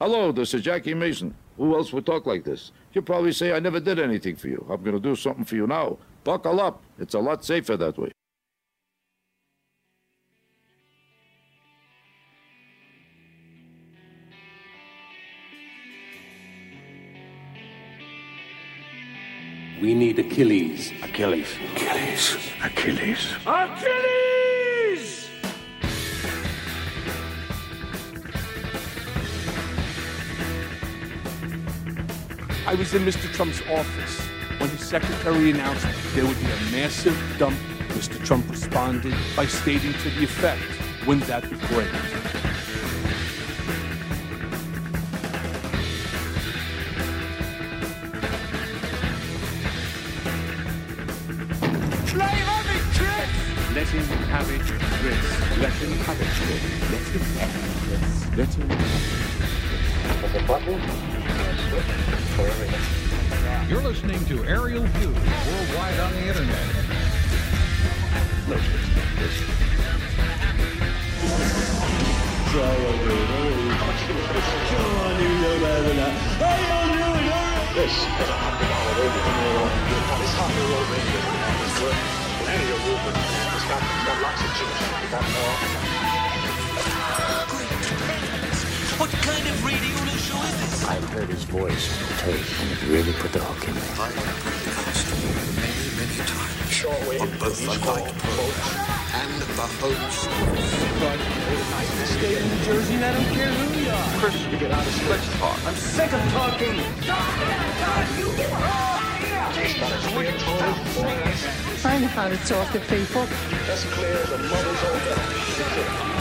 Hello, this is Jackie Mason. Who else would talk like this? You'll probably say I never did anything for you. I'm going to do something for you now. Buckle up. It's a lot safer that way. We need Achilles. Achilles. Achilles. Achilles. Achilles! I was in Mr. Trump's office when his secretary announced there would be a massive dump. Mr. Trump responded by stating to the effect, wouldn't that be great? Let him have it, Chris. Let him have it, Chris. Let him have it, Chris. Let him have it. You're listening to Aerial View worldwide on the internet. This is a hundred dollar radio. This hundred dollar radio is good. Any it's got, it's got lots of juice. Got more. What kind of radio show is this? I heard his voice on the tape, and it really put the hook in me. Many, many times. Shortwave. On both the hot probe and the host. Stay in New Jersey and I don't care who you are. Chris, you get out of here. Let's talk. I'm sick of talking. He's got his clear toes. I know how to talk to people. As clear as a mother's old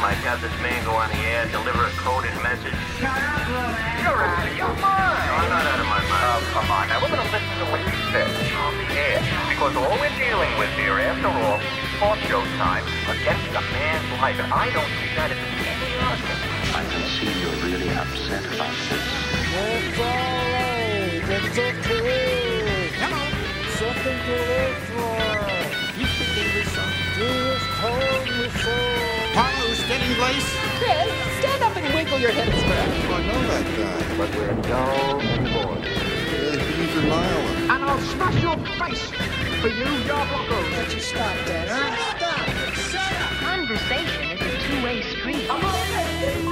might have this man go on the air, deliver a coded message. You're out of your mind. No, I'm not out of my mind. Oh, come on. Now, we're going to listen to what you said on the air. Because all we're dealing with here, after all, is talk show time against a man's life. And I don't see that as any argument. I can see you're really upset about this. It's all right. It's okay. Hello. Something to live for. You speak English, son? Jesus told me so. Paolo's getting place. Chris, stand up and wiggle your hips for us. I know that guy. But we're dull anymore. Yeah, he's an island. And I'll smash your face for you, your blockos. Don't you stop that, huh? Stop. Shut up. Conversation is a two-way street.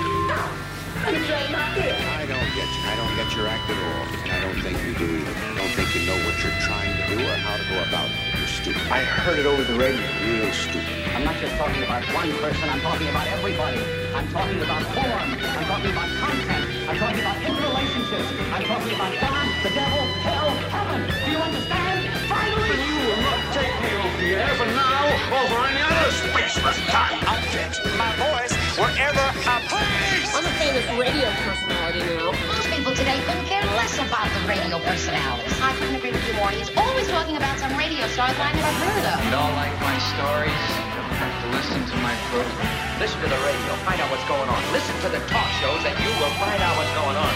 I don't get you. I don't get your act at all. And I don't think you do either. I don't think you know what you're trying to do or how to go about it. You're stupid. I heard it over the radio. Real stupid. I'm not just talking about one person, I'm talking about everybody. I'm talking about form. I'm talking about content. I'm talking about interrelationships. I'm talking about God, the devil, hell, heaven. Do you understand? Finally! You will not take me off the air for now or for any other spaceless time. I'll pitch my voice wherever I please. I'm a famous radio personality now. Most people today couldn't care less about the radio personalities. I couldn't agree with you more. He's always talking about some radio stars I never heard of. You don't like my stories? You don't have to listen to my program. Listen to the radio. Find out what's going on. Listen to the talk shows and you will find out what's going on.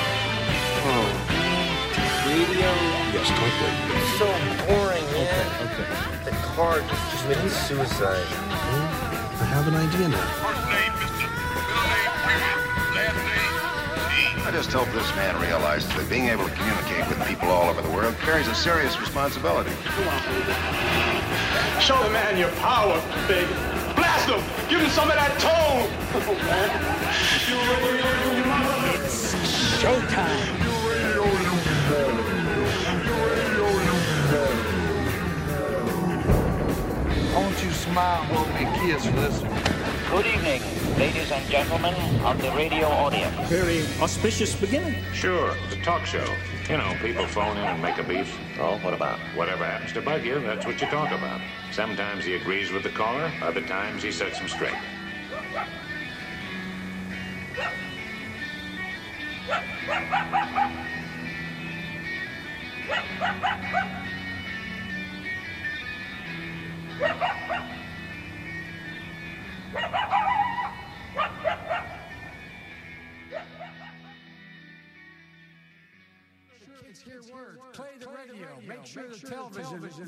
Oh, radio Yes, talk radio. is so boring, man. Okay. The car just committed suicide. I have an idea now. Just hope this man realizes that being able to communicate with people all over the world carries a serious responsibility. Show the man your power, baby. Blast him. Give him some of that tone. Showtime. Won't you smile, blow me a kiss for this one? Good evening, ladies and gentlemen of the radio audience. Very auspicious beginning. Sure, it's a talk show. You know, people phone in and make a beef. Oh, what about? Whatever happens to bug you, that's what you talk about. Sometimes he agrees with the caller, other times he sets him straight.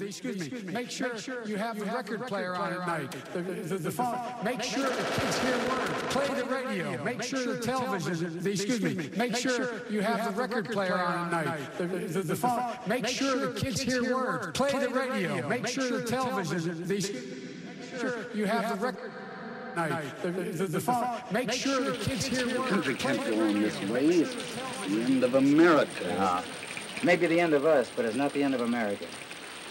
Excuse me. Make sure you have the record player on at night. The, the, the phone. Make sure the kids hear word. Play the radio. Make sure the television. the- Excuse me. Make sure you have the record player on at night. The, the, the phone. Make sure the kids hear word. Play the radio. Make sure the television. the- Make sure you have the record. Night. The, the, the phone. Make sure the kids hear The country can't the go on this way. It's the end of America. No. Maybe the end of us, but it's not the end of America.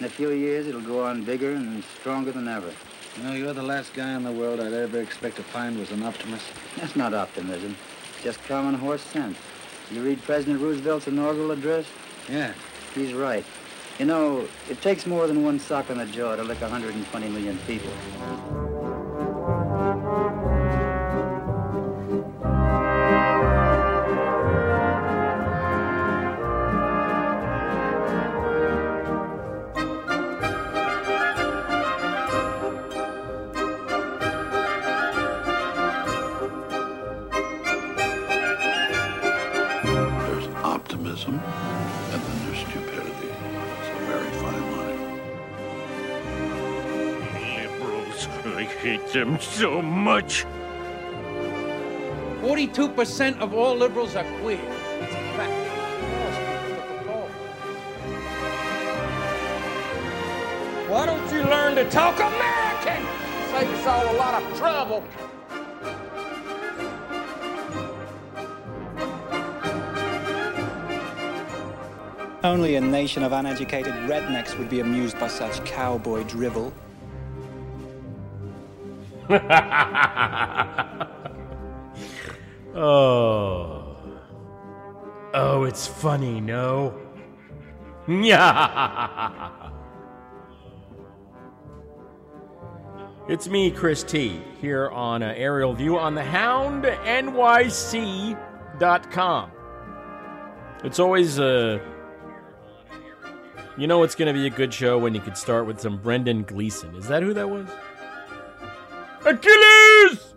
In a few years, it'll go on bigger and stronger than ever. You know, you're the last guy in the world I'd ever expect to find was an optimist. That's not optimism. It's just common horse sense. You read President Roosevelt's inaugural address? Yeah. He's right. You know, it takes more than one sock on the jaw to lick 120 million people. Them so much. 42% of all liberals are queer. It's a fact. Why don't you learn to talk American? Save us all a lot of trouble. Only a nation of uneducated rednecks would be amused by such cowboy drivel. oh. Oh, it's funny, no? Yeah. It's me, Chris T, here on uh, Aerial View on the Hound NYC.com. It's always uh, you know it's going to be a good show when you could start with some Brendan Gleeson. Is that who that was? Achilles!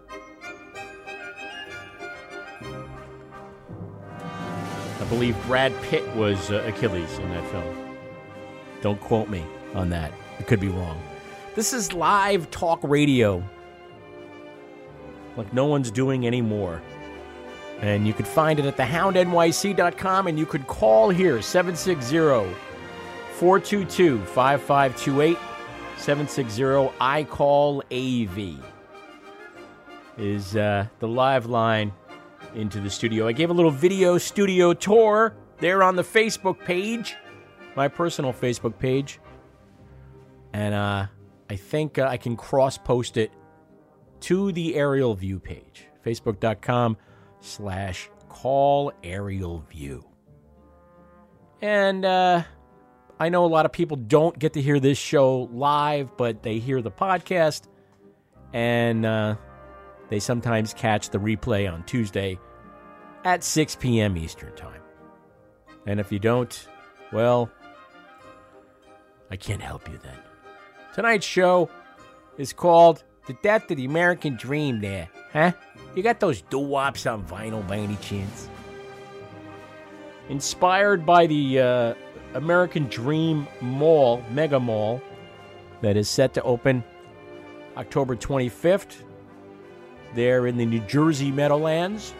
I believe Brad Pitt was uh, Achilles in that film. Don't quote me on that. It could be wrong. This is live talk radio. Like no one's doing anymore. And you could find it at thehoundnyc.com and you could call here 760 422 5528 760 I call AV is uh, the live line into the studio. I gave a little video studio tour there on the Facebook page, my personal Facebook page. And uh, I think uh, I can cross post it to the aerial view page, facebook.com slash call aerial view. And uh, I know a lot of people don't get to hear this show live, but they hear the podcast and uh, they sometimes catch the replay on Tuesday at 6 p.m. Eastern Time. And if you don't, well, I can't help you then. Tonight's show is called The Death of the American Dream there, huh? You got those doo-wops on vinyl by any chance? Inspired by the uh, American Dream Mall, Mega Mall, that is set to open October 25th there in the New Jersey Meadowlands,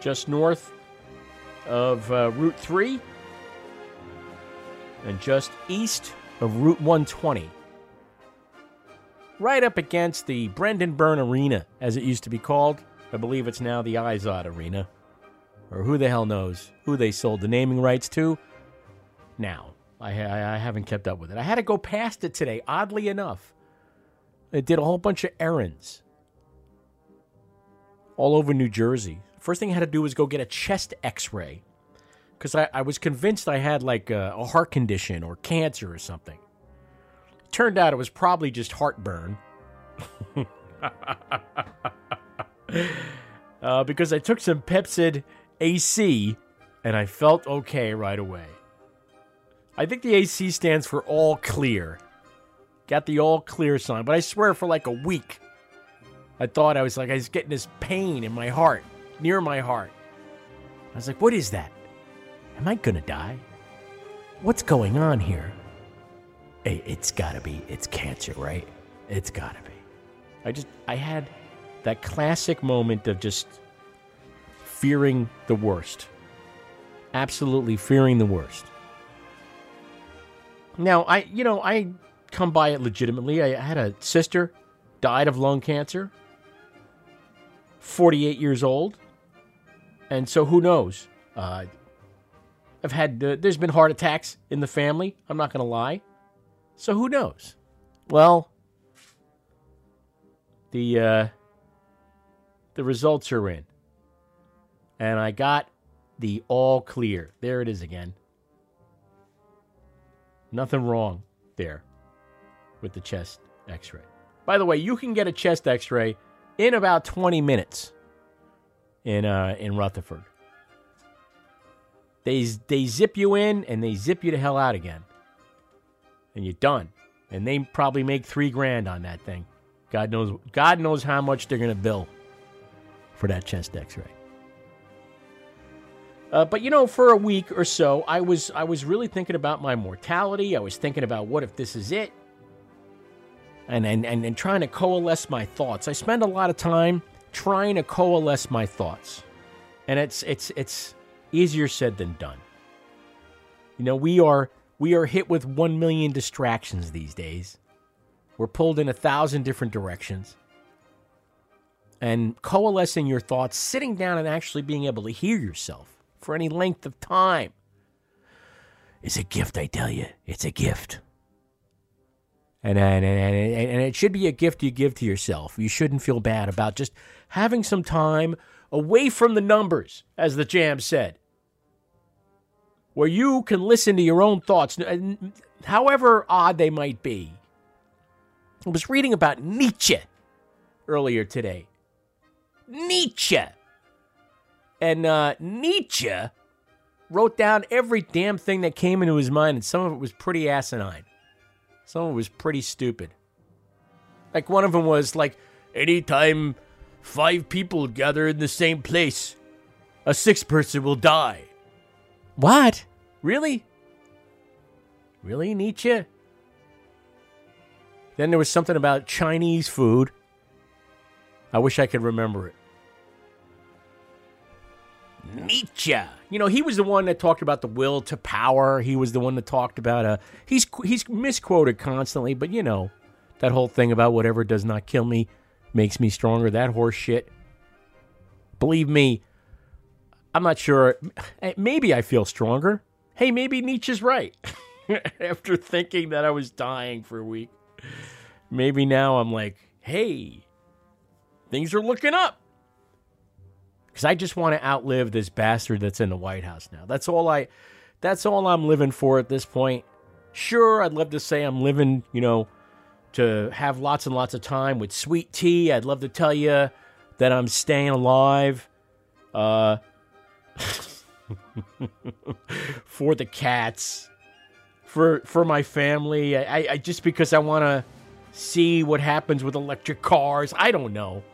just north of uh, Route 3 and just east of Route 120 right up against the Brendan Byrne Arena, as it used to be called. I believe it's now the Izod Arena. Or who the hell knows who they sold the naming rights to now. I, I, I haven't kept up with it. I had to go past it today, oddly enough. It did a whole bunch of errands all over New Jersey. First thing I had to do was go get a chest x ray because I, I was convinced I had like a, a heart condition or cancer or something. Turned out it was probably just heartburn. uh, because I took some Pepcid AC and I felt okay right away. I think the AC stands for all clear. Got the all clear sign, but I swear for like a week, I thought I was like, I was getting this pain in my heart, near my heart. I was like, what is that? Am I gonna die? what's going on here? Hey, it's gotta be, it's cancer, right? It's gotta be. I just, I had that classic moment of just fearing the worst. Absolutely fearing the worst. Now, I, you know, I come by it legitimately. I had a sister died of lung cancer, 48 years old. And so who knows? Uh, I've had, uh, there's been heart attacks in the family. I'm not going to lie. So who knows? Well, the, uh, the results are in. And I got the all clear. There it is again. Nothing wrong there with the chest x ray. By the way, you can get a chest x ray in about 20 minutes in, uh, in Rutherford. They, they zip you in and they zip you the hell out again. And you're done. And they probably make three grand on that thing. God knows, God knows how much they're to bill for that chest x ray. Uh, but you know, for a week or so, I was I was really thinking about my mortality. I was thinking about what if this is it, and and and, and trying to coalesce my thoughts. I spend a lot of time trying to coalesce my thoughts, and it's it's it's easier said than done. You know, we are we are hit with one million distractions these days. We're pulled in a thousand different directions. And coalescing your thoughts, sitting down and actually being able to hear yourself for any length of time is a gift, I tell you. It's a gift. And, and, and, and, it should be a gift you give to yourself. You shouldn't feel bad about just having some time away from the numbers, as the jam said, where you can listen to your own thoughts, however odd they might be. I was reading about Nietzsche earlier today. Nietzsche. And uh, Nietzsche wrote down every damn thing that came into his mind, and some of it was pretty asinine. Some of it was pretty stupid. Like one of them was like, anytime five people gather in the same place, a sixth person will die. What? Really? Really, Nietzsche? Then there was something about Chinese food. I wish I could remember it. Nietzsche. You know, he was the one that talked about the will to power. He was the one that talked about uh he's he's misquoted constantly, but you know, that whole thing about whatever does not kill me makes me stronger, that horse shit. Believe me, I'm not sure. Maybe I feel stronger. Hey, maybe Nietzsche's right. After thinking that I was dying for a week, maybe now I'm like, hey, things are looking up because I just want to outlive this bastard that's in the White House now. That's all I. That's all I'm living for at this point. Sure, I'd love to say I'm living, you know, to have lots and lots of time with sweet tea. I'd love to tell you that I'm staying alive. Uh, for the cats, for for my family. I, I just because I want to see what happens with electric cars. I don't know.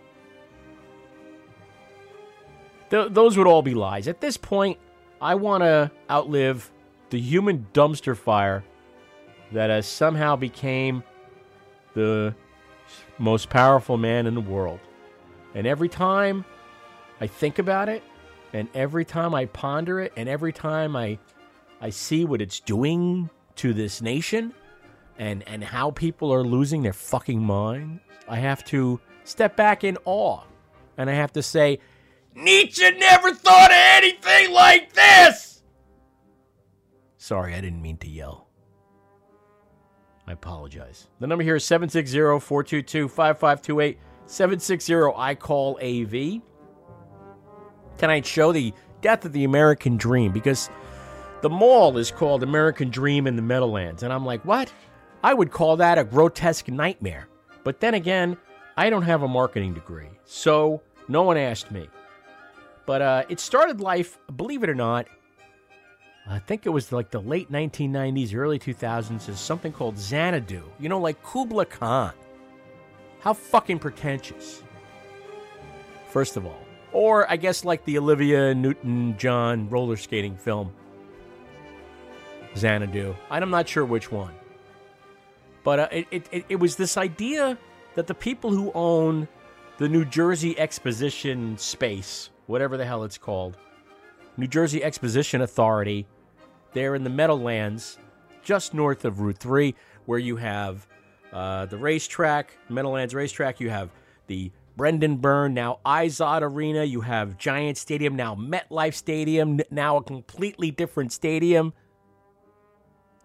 Th- those would all be lies. At this point, I want to outlive the human dumpster fire that has somehow became the most powerful man in the world. And every time I think about it, and every time I ponder it, and every time I I see what it's doing to this nation and and how people are losing their fucking mind, I have to step back in awe. And I have to say, Nietzsche never thought of anything like this! Sorry, I didn't mean to yell. I apologize. The number here is 760 422 5528 760 I call AV. Tonight's show, the death of the American dream, because the mall is called American Dream in the Meadowlands. And I'm like, what? I would call that a grotesque nightmare. But then again, I don't have a marketing degree, so no one asked me. But uh, it started life, believe it or not, I think it was like the late 1990s, early 2000s, as something called Xanadu. You know, like Kubla Khan. How fucking pretentious. First of all. Or I guess like the Olivia Newton John roller skating film. Xanadu. I'm not sure which one. But uh, it, it, it, it was this idea that the people who own the New Jersey Exposition Space, whatever the hell it's called, New Jersey Exposition Authority, they're in the Meadowlands, just north of Route 3, where you have uh, the racetrack, Meadowlands racetrack. You have the Brendan Byrne, now Izod Arena. You have Giant Stadium, now MetLife Stadium, now a completely different stadium.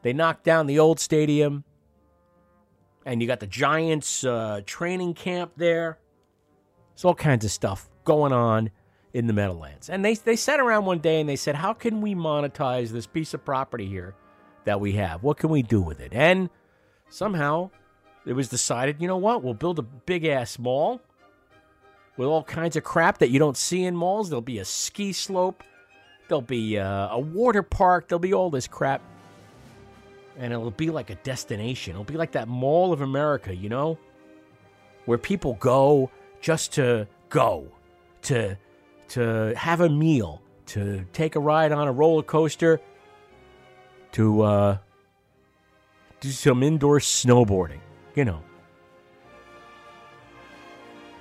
They knocked down the old stadium. And you got the Giants uh, training camp there. There's all kinds of stuff going on in the Meadowlands. And they, they sat around one day and they said, How can we monetize this piece of property here that we have? What can we do with it? And somehow it was decided, you know what? We'll build a big ass mall with all kinds of crap that you don't see in malls. There'll be a ski slope, there'll be uh, a water park, there'll be all this crap. And it'll be like a destination. It'll be like that Mall of America, you know? Where people go just to go, to to have a meal, to take a ride on a roller coaster, to uh, do some indoor snowboarding, you know.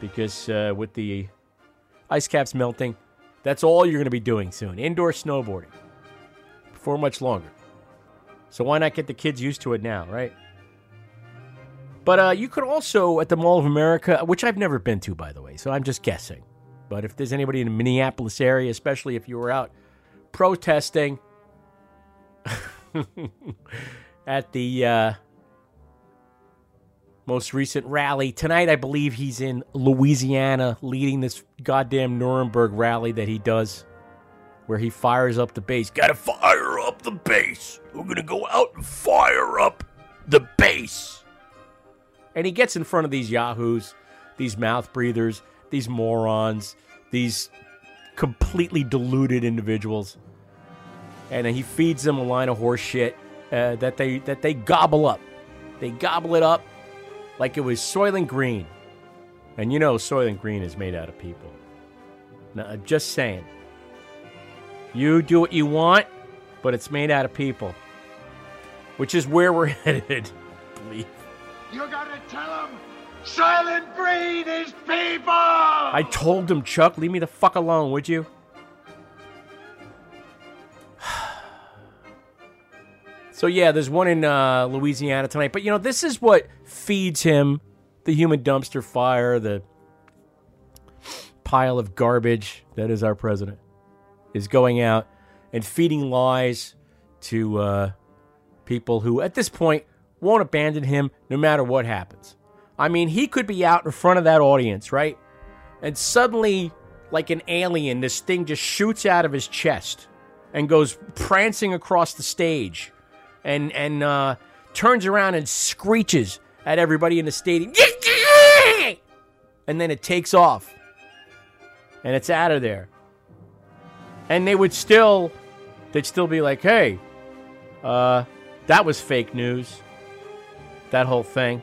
Because uh, with the ice caps melting, that's all you're going to be doing soon indoor snowboarding for much longer. So why not get the kids used to it now, right? But uh, you could also, at the Mall of America, which I've never been to, by the way, so I'm just guessing. But if there's anybody in the Minneapolis area, especially if you were out protesting at the uh, most recent rally tonight, I believe he's in Louisiana leading this goddamn Nuremberg rally that he does, where he fires up the base. Gotta fire up the base. We're gonna go out and fire up the base. And he gets in front of these yahoos, these mouth breathers, these morons, these completely deluded individuals, and he feeds them a line of horse shit uh, that they that they gobble up. They gobble it up like it was Soylent Green, and you know Soylent Green is made out of people. Now, I'm just saying. You do what you want, but it's made out of people, which is where we're headed. Believe. You gotta tell him Silent is people! I told him, Chuck, leave me the fuck alone, would you? so yeah, there's one in uh, Louisiana tonight, but you know this is what feeds him the human dumpster fire, the pile of garbage that is our president, is going out and feeding lies to uh, people who, at this point, won't abandon him no matter what happens. I mean, he could be out in front of that audience, right? And suddenly, like an alien, this thing just shoots out of his chest and goes prancing across the stage and, and uh, turns around and screeches at everybody in the stadium. And then it takes off and it's out of there. And they would still, they'd still be like, hey, uh, that was fake news. That whole thing.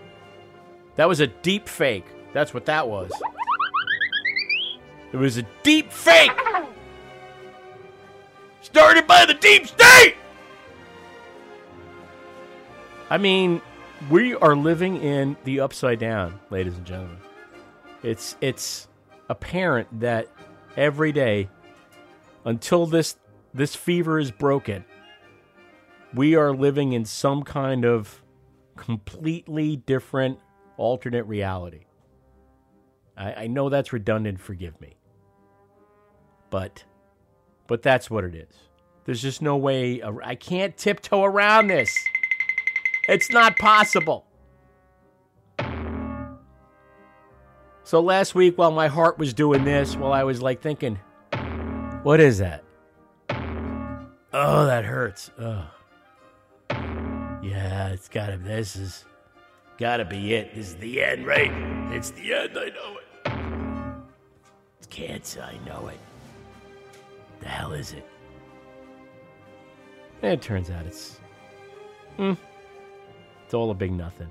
That was a deep fake. That's what that was. It was a deep fake. Started by the deep state. I mean, we are living in the upside down, ladies and gentlemen. It's it's apparent that every day until this this fever is broken, we are living in some kind of completely different alternate reality. I, I know that's redundant, forgive me. But but that's what it is. There's just no way I can't tiptoe around this. It's not possible. So last week while my heart was doing this, while I was like thinking, what is that? Oh, that hurts. Oh. Yeah, it's gotta this is gotta be it. This is the end, right? It's the end, I know it. It's cancer, I know it. The hell is it? And it turns out it's hmm, it's all a big nothing.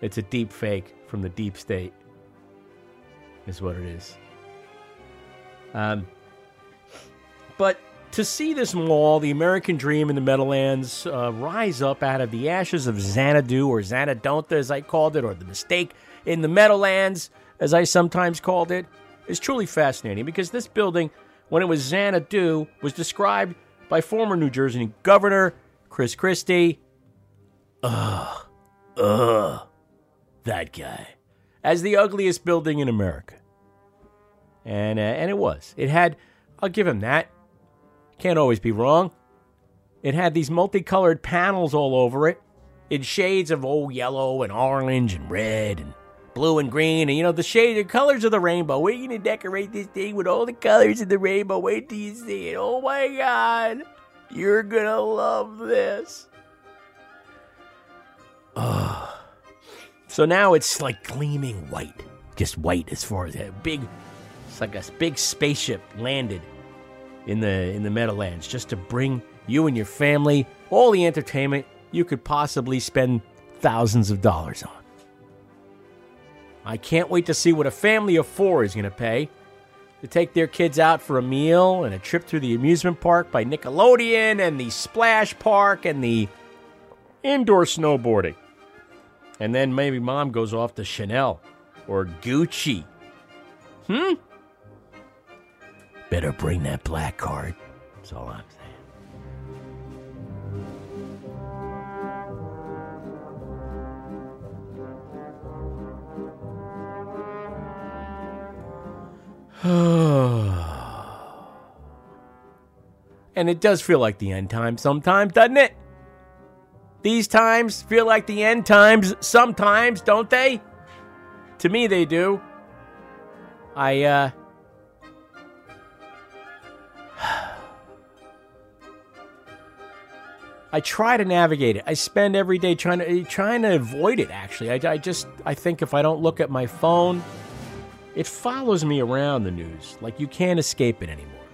It's a deep fake from the deep state. Is what it is. Um but to see this mall, the American Dream in the Meadowlands, uh, rise up out of the ashes of Xanadu or Xanadonta, as I called it, or the mistake in the Meadowlands, as I sometimes called it, is truly fascinating because this building, when it was Xanadu, was described by former New Jersey Governor Chris Christie. Ugh, ugh, that guy, as the ugliest building in America. And, uh, and it was. It had, I'll give him that. Can't always be wrong. It had these multicolored panels all over it in shades of old yellow and orange and red and blue and green and you know the shade the colors of the rainbow. We're gonna decorate this thing with all the colors of the rainbow. Wait till you see it. Oh my god. You're gonna love this. Ugh. So now it's like gleaming white. Just white as far as that big it's like a big spaceship landed in the in the Meadowlands just to bring you and your family all the entertainment you could possibly spend thousands of dollars on. I can't wait to see what a family of four is going to pay to take their kids out for a meal and a trip through the amusement park by Nickelodeon and the splash park and the indoor snowboarding. And then maybe mom goes off to Chanel or Gucci. Hmm? Better bring that black card. That's all I'm saying. and it does feel like the end time sometimes, doesn't it? These times feel like the end times sometimes, don't they? To me, they do. I, uh, I try to navigate it. I spend every day trying to trying to avoid it. Actually, I, I just I think if I don't look at my phone, it follows me around the news. Like you can't escape it anymore.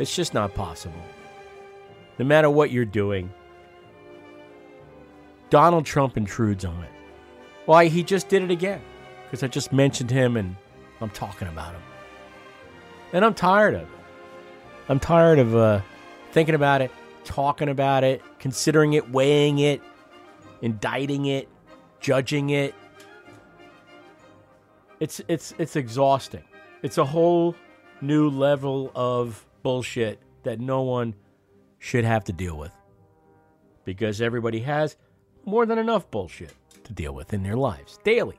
It's just not possible. No matter what you're doing, Donald Trump intrudes on it. Why he just did it again? Because I just mentioned him and I'm talking about him, and I'm tired of it. I'm tired of uh, thinking about it talking about it, considering it, weighing it, indicting it, judging it. It's it's it's exhausting. It's a whole new level of bullshit that no one should have to deal with. Because everybody has more than enough bullshit to deal with in their lives daily.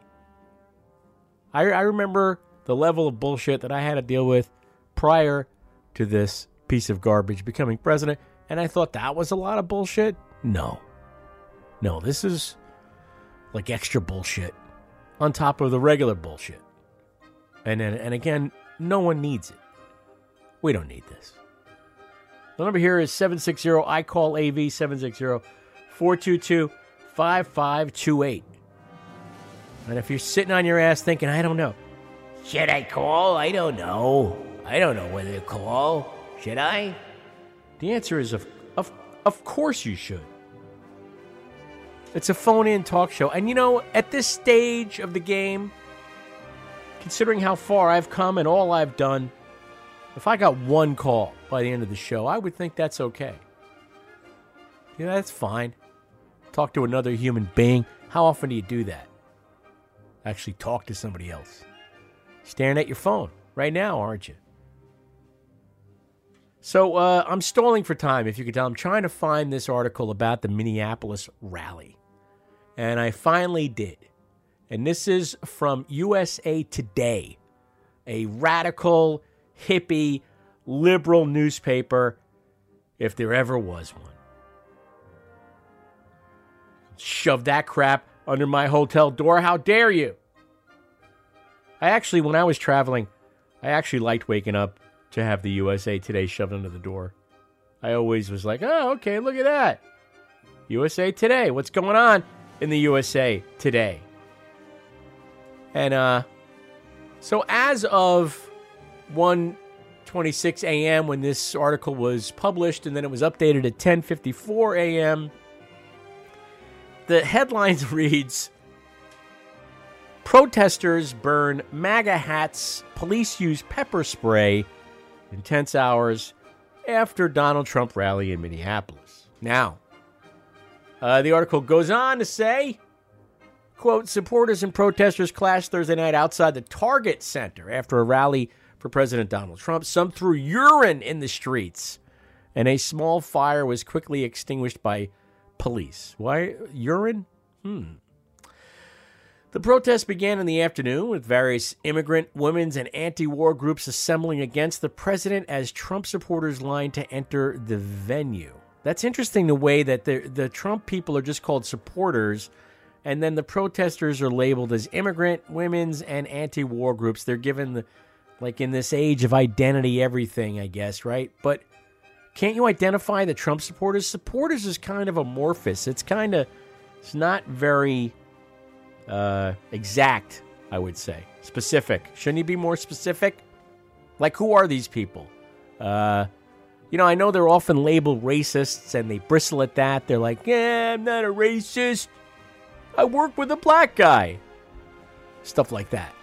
I, I remember the level of bullshit that I had to deal with prior to this piece of garbage becoming president. And I thought that was a lot of bullshit. No. No, this is like extra bullshit on top of the regular bullshit. And then, and again, no one needs it. We don't need this. The number here is 760 I call AV 760 422 5528. And if you're sitting on your ass thinking, I don't know, should I call? I don't know. I don't know whether to call. Should I? The answer is of, of, of course you should. It's a phone in talk show. And you know, at this stage of the game, considering how far I've come and all I've done, if I got one call by the end of the show, I would think that's okay. Yeah, that's fine. Talk to another human being. How often do you do that? Actually, talk to somebody else. Staring at your phone right now, aren't you? So uh, I'm stalling for time, if you can tell. I'm trying to find this article about the Minneapolis rally. And I finally did. And this is from USA Today, a radical, hippie, liberal newspaper, if there ever was one. Shove that crap under my hotel door. How dare you? I actually, when I was traveling, I actually liked waking up to have the USA Today shoved under the door. I always was like, oh, okay, look at that. USA Today. What's going on in the USA Today? And uh, so as of 1:26 a.m. when this article was published, and then it was updated at 10:54 a.m. The headlines reads Protesters burn MAGA hats, police use pepper spray, intense hours, after Donald Trump rally in Minneapolis. Now, uh, the article goes on to say, quote, supporters and protesters clashed Thursday night outside the Target Center after a rally for President Donald Trump. Some threw urine in the streets, and a small fire was quickly extinguished by police. Why urine? Hmm. The protest began in the afternoon with various immigrant, women's, and anti war groups assembling against the president as Trump supporters lined to enter the venue. That's interesting the way that the, the Trump people are just called supporters, and then the protesters are labeled as immigrant, women's, and anti war groups. They're given, the, like in this age of identity, everything, I guess, right? But can't you identify the Trump supporters? Supporters is kind of amorphous. It's kind of, it's not very uh, exact, I would say. Specific. Shouldn't he be more specific? Like, who are these people? Uh, you know, I know they're often labeled racists and they bristle at that. They're like, yeah, I'm not a racist. I work with a black guy. Stuff like that.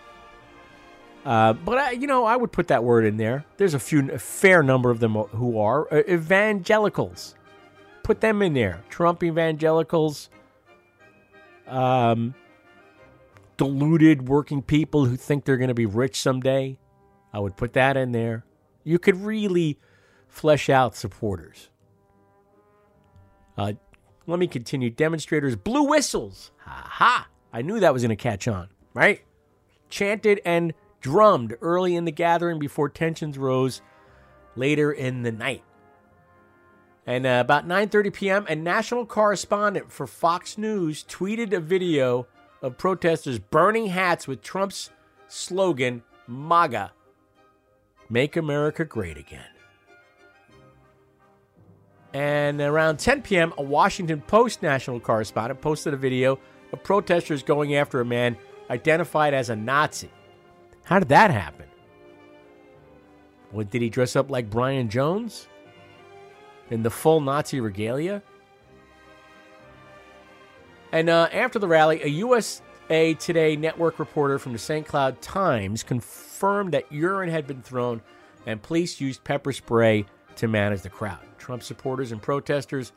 Uh, but I, you know, I would put that word in there. There's a few, a fair number of them who are uh, evangelicals. Put them in there. Trump evangelicals. Um, deluded working people who think they're going to be rich someday. I would put that in there. You could really flesh out supporters. Uh, let me continue. Demonstrators blew whistles. Ha ha! I knew that was going to catch on, right? Chanted and drummed early in the gathering before tensions rose later in the night. And uh, about 9:30 p.m., a national correspondent for Fox News tweeted a video of protesters burning hats with Trump's slogan MAGA, Make America Great Again. And around 10 p.m., a Washington Post national correspondent posted a video of protesters going after a man identified as a Nazi. How did that happen? What, did he dress up like Brian Jones? In the full Nazi regalia? And uh, after the rally, a USA Today network reporter from the St. Cloud Times confirmed that urine had been thrown and police used pepper spray to manage the crowd. Trump supporters and protesters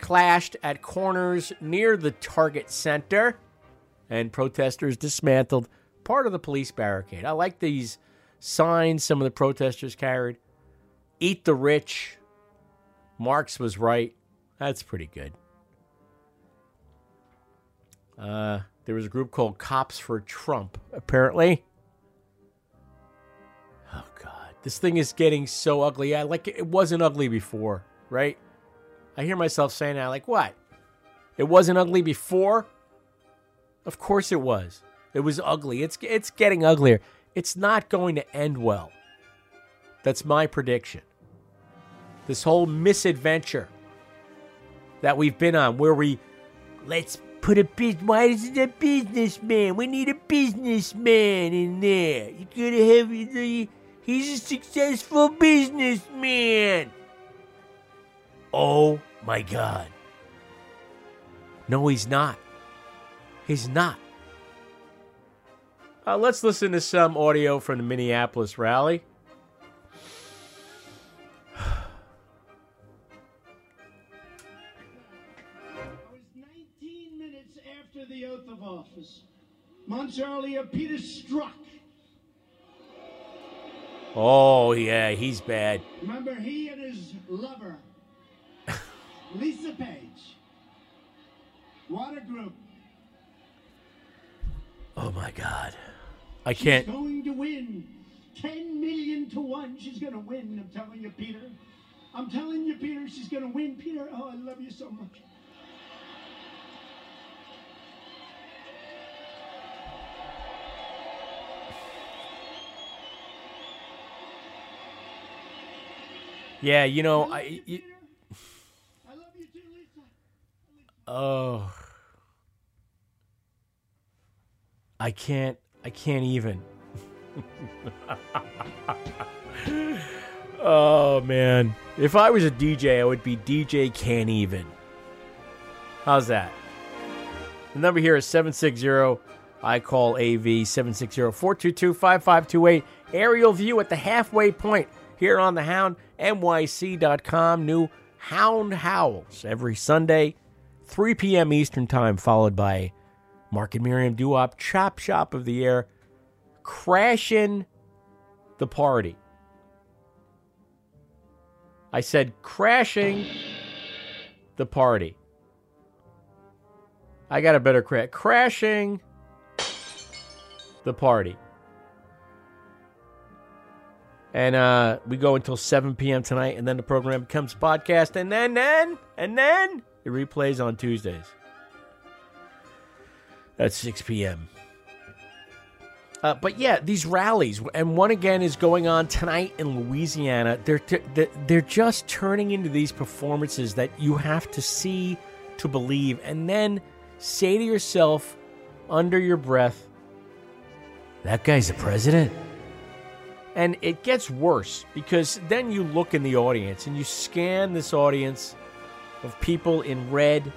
clashed at corners near the Target Center, and protesters dismantled part of the police barricade. I like these signs some of the protesters carried. Eat the rich. Marx was right. That's pretty good. Uh, there was a group called Cops for Trump, apparently. Oh, God. This thing is getting so ugly. I like it wasn't ugly before, right? I hear myself saying that, like, what? It wasn't ugly before? Of course it was. It was ugly. It's it's getting uglier. It's not going to end well. That's my prediction. This whole misadventure that we've been on, where we let's put a bit. Why is it a businessman? We need a businessman in there. You gotta have. the. He's a successful businessman. Oh my God. No, he's not. He's not. Uh, let's listen to some audio from the Minneapolis rally. Office. Months earlier, Peter Strzok. Oh, yeah, he's bad. Remember, he and his lover, Lisa Page, Water Group. Oh, my God. I can't. She's going to win. 10 million to 1. She's going to win. I'm telling you, Peter. I'm telling you, Peter, she's going to win. Peter, oh, I love you so much. Yeah, you know, I. I, love you, oh. I can't. I can't even. oh man, if I was a DJ, I would be DJ Can't Even. How's that? The number here is 760 I call AV 760 422 5528. Aerial view at the halfway point here on the Hound, NYC.com. New Hound Howls every Sunday, 3 p.m. Eastern Time, followed by Mark and Miriam Duop, Chop Shop of the Air, crashing the party. I said crashing the party. I got a better crack. Crashing the party. And uh, we go until 7 p.m. tonight, and then the program becomes podcast, and then, then, and then it replays on Tuesdays. At 6 p.m. Uh, but yeah, these rallies, and one again is going on tonight in Louisiana. They're they're they're just turning into these performances that you have to see to believe, and then say to yourself under your breath, "That guy's the president." And it gets worse because then you look in the audience and you scan this audience of people in red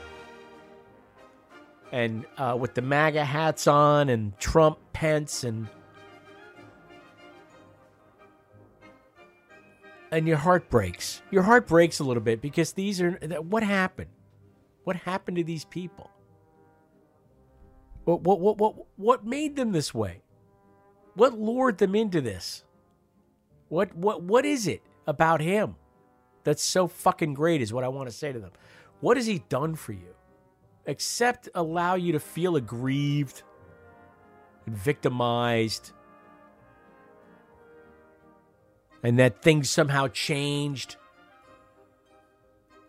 and uh, with the MAGA hats on and Trump, Pence, and and your heart breaks. Your heart breaks a little bit because these are what happened. What happened to these people? What what what what what made them this way? What lured them into this? What what what is it about him that's so fucking great? Is what I want to say to them. What has he done for you? Except allow you to feel aggrieved and victimized, and that things somehow changed.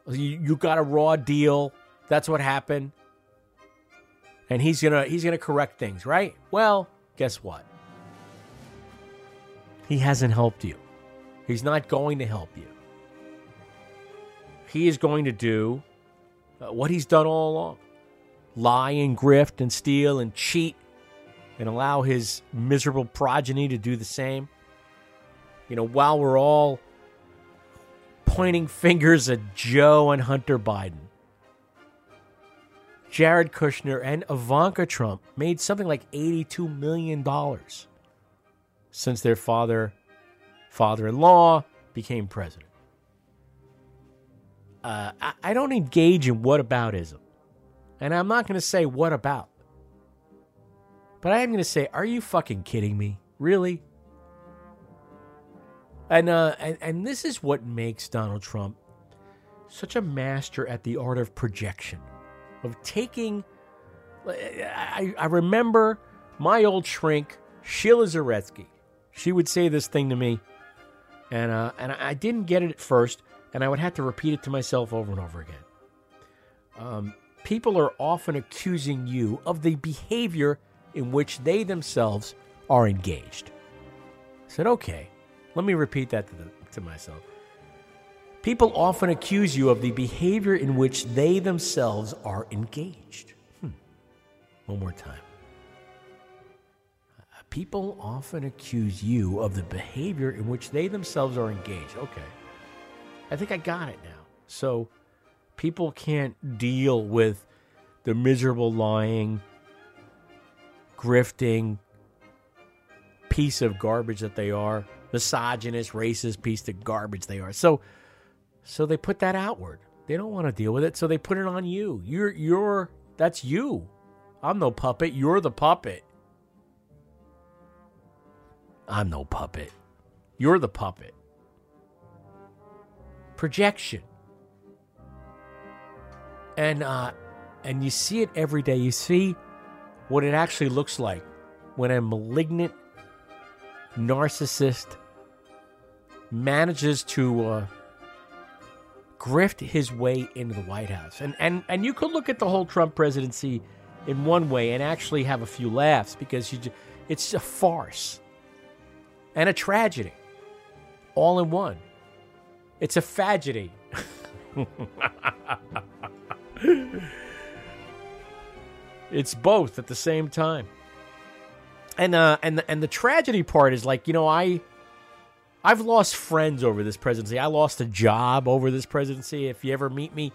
You, you got a raw deal. That's what happened. And he's gonna he's gonna correct things, right? Well, guess what? He hasn't helped you. He's not going to help you. He is going to do uh, what he's done all along lie and grift and steal and cheat and allow his miserable progeny to do the same. You know, while we're all pointing fingers at Joe and Hunter Biden, Jared Kushner and Ivanka Trump made something like $82 million since their father father-in-law became president. Uh, I, I don't engage in whataboutism. And I'm not going to say what about. But I am going to say, are you fucking kidding me? Really? And, uh, and and this is what makes Donald Trump such a master at the art of projection, of taking. I, I remember my old shrink Sheila Zaretsky. She would say this thing to me, and uh, and I didn't get it at first, and I would have to repeat it to myself over and over again. Um, people are often accusing you of the behavior in which they themselves are engaged. I said, okay, let me repeat that to, the, to myself. People often accuse you of the behavior in which they themselves are engaged. Hmm. One more time. People often accuse you of the behavior in which they themselves are engaged. Okay. I think I got it now. So people can't deal with the miserable lying, grifting piece of garbage that they are, misogynist, racist piece of garbage they are. So so they put that outward. They don't want to deal with it, so they put it on you. You're you're that's you. I'm no puppet, you're the puppet. I'm no puppet. You're the puppet. Projection. And uh and you see it every day. You see what it actually looks like when a malignant narcissist manages to uh, grift his way into the White House. And and and you could look at the whole Trump presidency in one way and actually have a few laughs because you it's a farce and a tragedy all in one. It's a fagedy. it's both at the same time. And uh and the, and the tragedy part is like, you know, I I've lost friends over this presidency. I lost a job over this presidency. If you ever meet me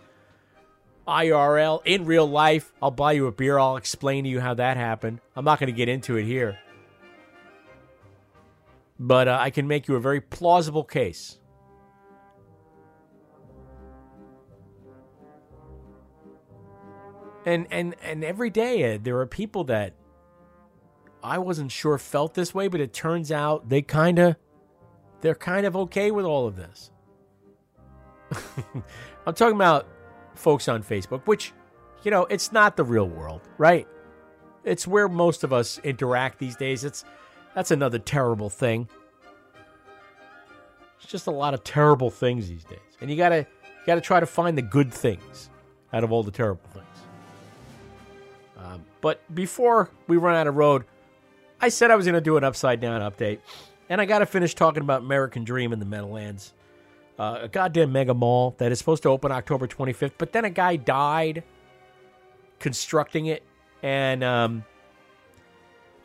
IRL in real life, I'll buy you a beer. I'll explain to you how that happened. I'm not going to get into it here. But uh, I can make you a very plausible case. And and and every day uh, there are people that I wasn't sure felt this way, but it turns out they kind of they're kind of okay with all of this. I'm talking about folks on Facebook, which you know, it's not the real world, right? It's where most of us interact these days. It's that's another terrible thing. It's just a lot of terrible things these days. And you got to you got to try to find the good things out of all the terrible things. Um, but before we run out of road, I said I was to do an upside down update, and I got to finish talking about American Dream in the Meadowlands, uh, a goddamn mega mall that is supposed to open October 25th. But then a guy died constructing it, and um,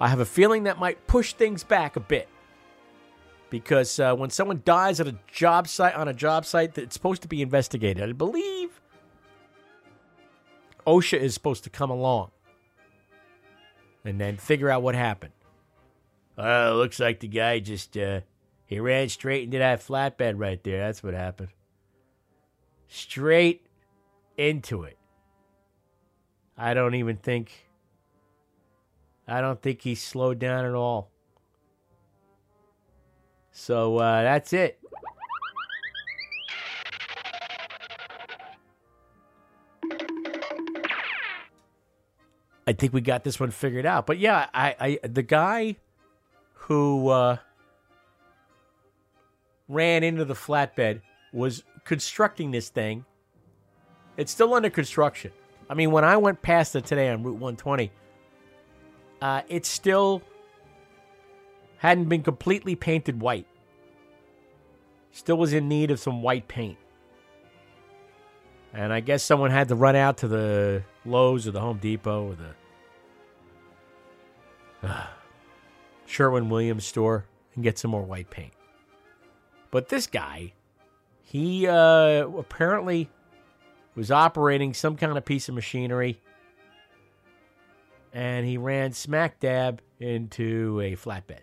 I have a feeling that might push things back a bit. Because uh, when someone dies at a job site on a job site, that's supposed to be investigated. I believe OSHA is supposed to come along and then figure out what happened. It looks like the guy just uh, he ran straight into that flatbed right there. That's what happened. Straight into it. I don't even think. I don't think he slowed down at all. So uh, that's it. I think we got this one figured out. But yeah, I, I the guy who uh, ran into the flatbed was constructing this thing. It's still under construction. I mean, when I went past it today on Route 120, uh, it still hadn't been completely painted white. Still was in need of some white paint. And I guess someone had to run out to the Lowe's or the Home Depot or the uh, Sherwin Williams store and get some more white paint. But this guy, he uh, apparently was operating some kind of piece of machinery and he ran smack dab into a flatbed.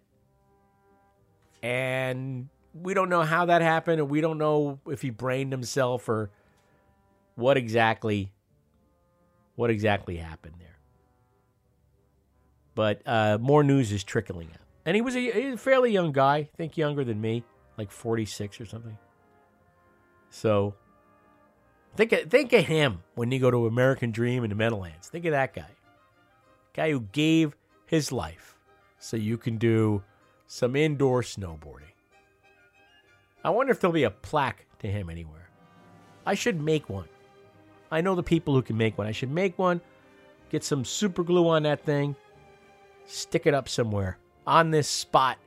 And we don't know how that happened, and we don't know if he brained himself or what exactly what exactly happened there. But uh, more news is trickling out, and he was a, a fairly young guy, I think younger than me, like forty six or something. So think of, think of him when you go to American Dream in the Meadowlands. Think of that guy, guy who gave his life so you can do some indoor snowboarding. I wonder if there'll be a plaque to him anywhere. I should make one. I know the people who can make one. I should make one, get some super glue on that thing, stick it up somewhere on this spot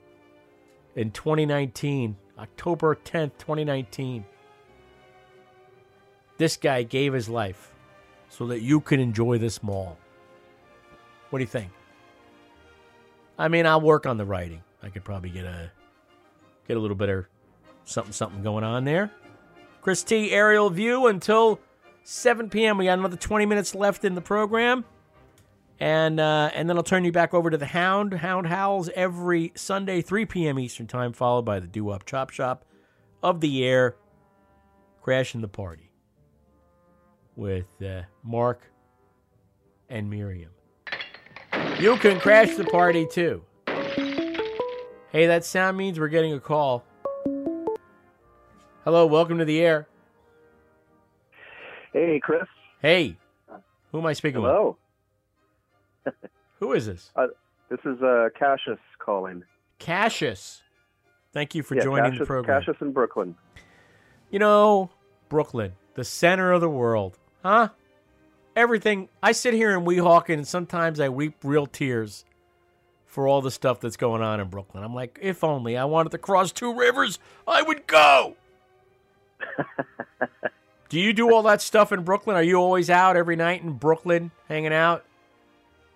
in 2019, October 10th, 2019. This guy gave his life so that you can enjoy this mall. What do you think? I mean, I'll work on the writing. I could probably get a get a little better something something going on there. Chris T aerial view until 7 p.m. We got another 20 minutes left in the program. And uh, and then I'll turn you back over to the Hound. Hound howls every Sunday, 3 p.m. Eastern Time, followed by the Do Up Chop Shop of the Air, crashing the party with uh, Mark and Miriam. You can crash the party too. Hey, that sound means we're getting a call. Hello, welcome to the air. Hey, Chris. Hey, who am I speaking Hello. with? Hello. Who is this? Uh, this is uh, Cassius calling. Cassius. Thank you for yeah, joining Cassius, the program. Cassius in Brooklyn. You know, Brooklyn, the center of the world, huh? Everything. I sit here in Weehawken and sometimes I weep real tears for all the stuff that's going on in Brooklyn. I'm like, if only I wanted to cross two rivers, I would go. do you do all that stuff in Brooklyn? Are you always out every night in Brooklyn hanging out?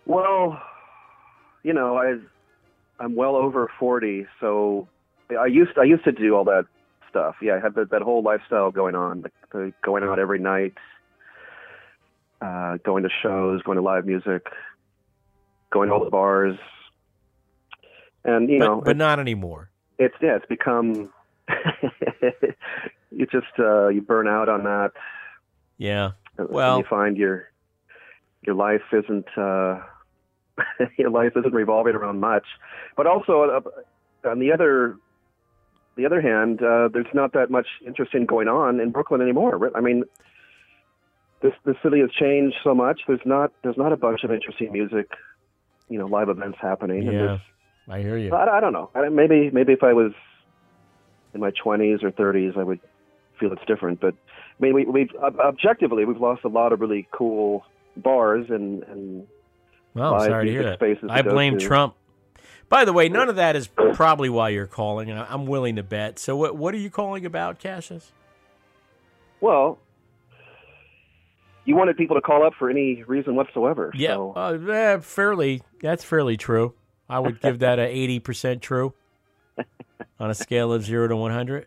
Well, you know, I I'm well over forty, so I used I used to do all that stuff. Yeah, I had that, that whole lifestyle going on, like going out every night, uh, going to shows, going to live music, going to all the bars, and you but, know, but not anymore. it's yeah, it's become you just uh, you burn out on that. Yeah. Well- you find your your life isn't uh, your life isn't revolving around much. But also uh, on the other the other hand, uh, there's not that much interesting going on in Brooklyn anymore. I mean, this the city has changed so much. There's not there's not a bunch of interesting music, you know, live events happening. Yeah. I hear you. I, I don't know. I, maybe maybe if I was in my 20s or 30s, I would feel it's different. But I mean, we, we've objectively we've lost a lot of really cool bars and and Well, I'm sorry to hear that. I blame to. Trump. By the way, none of that is probably why you're calling. I'm willing to bet. So, what what are you calling about, Cassius? Well, you wanted people to call up for any reason whatsoever. Yeah, So, uh, eh, fairly. That's fairly true. I would give that a eighty percent true on a scale of zero to one hundred.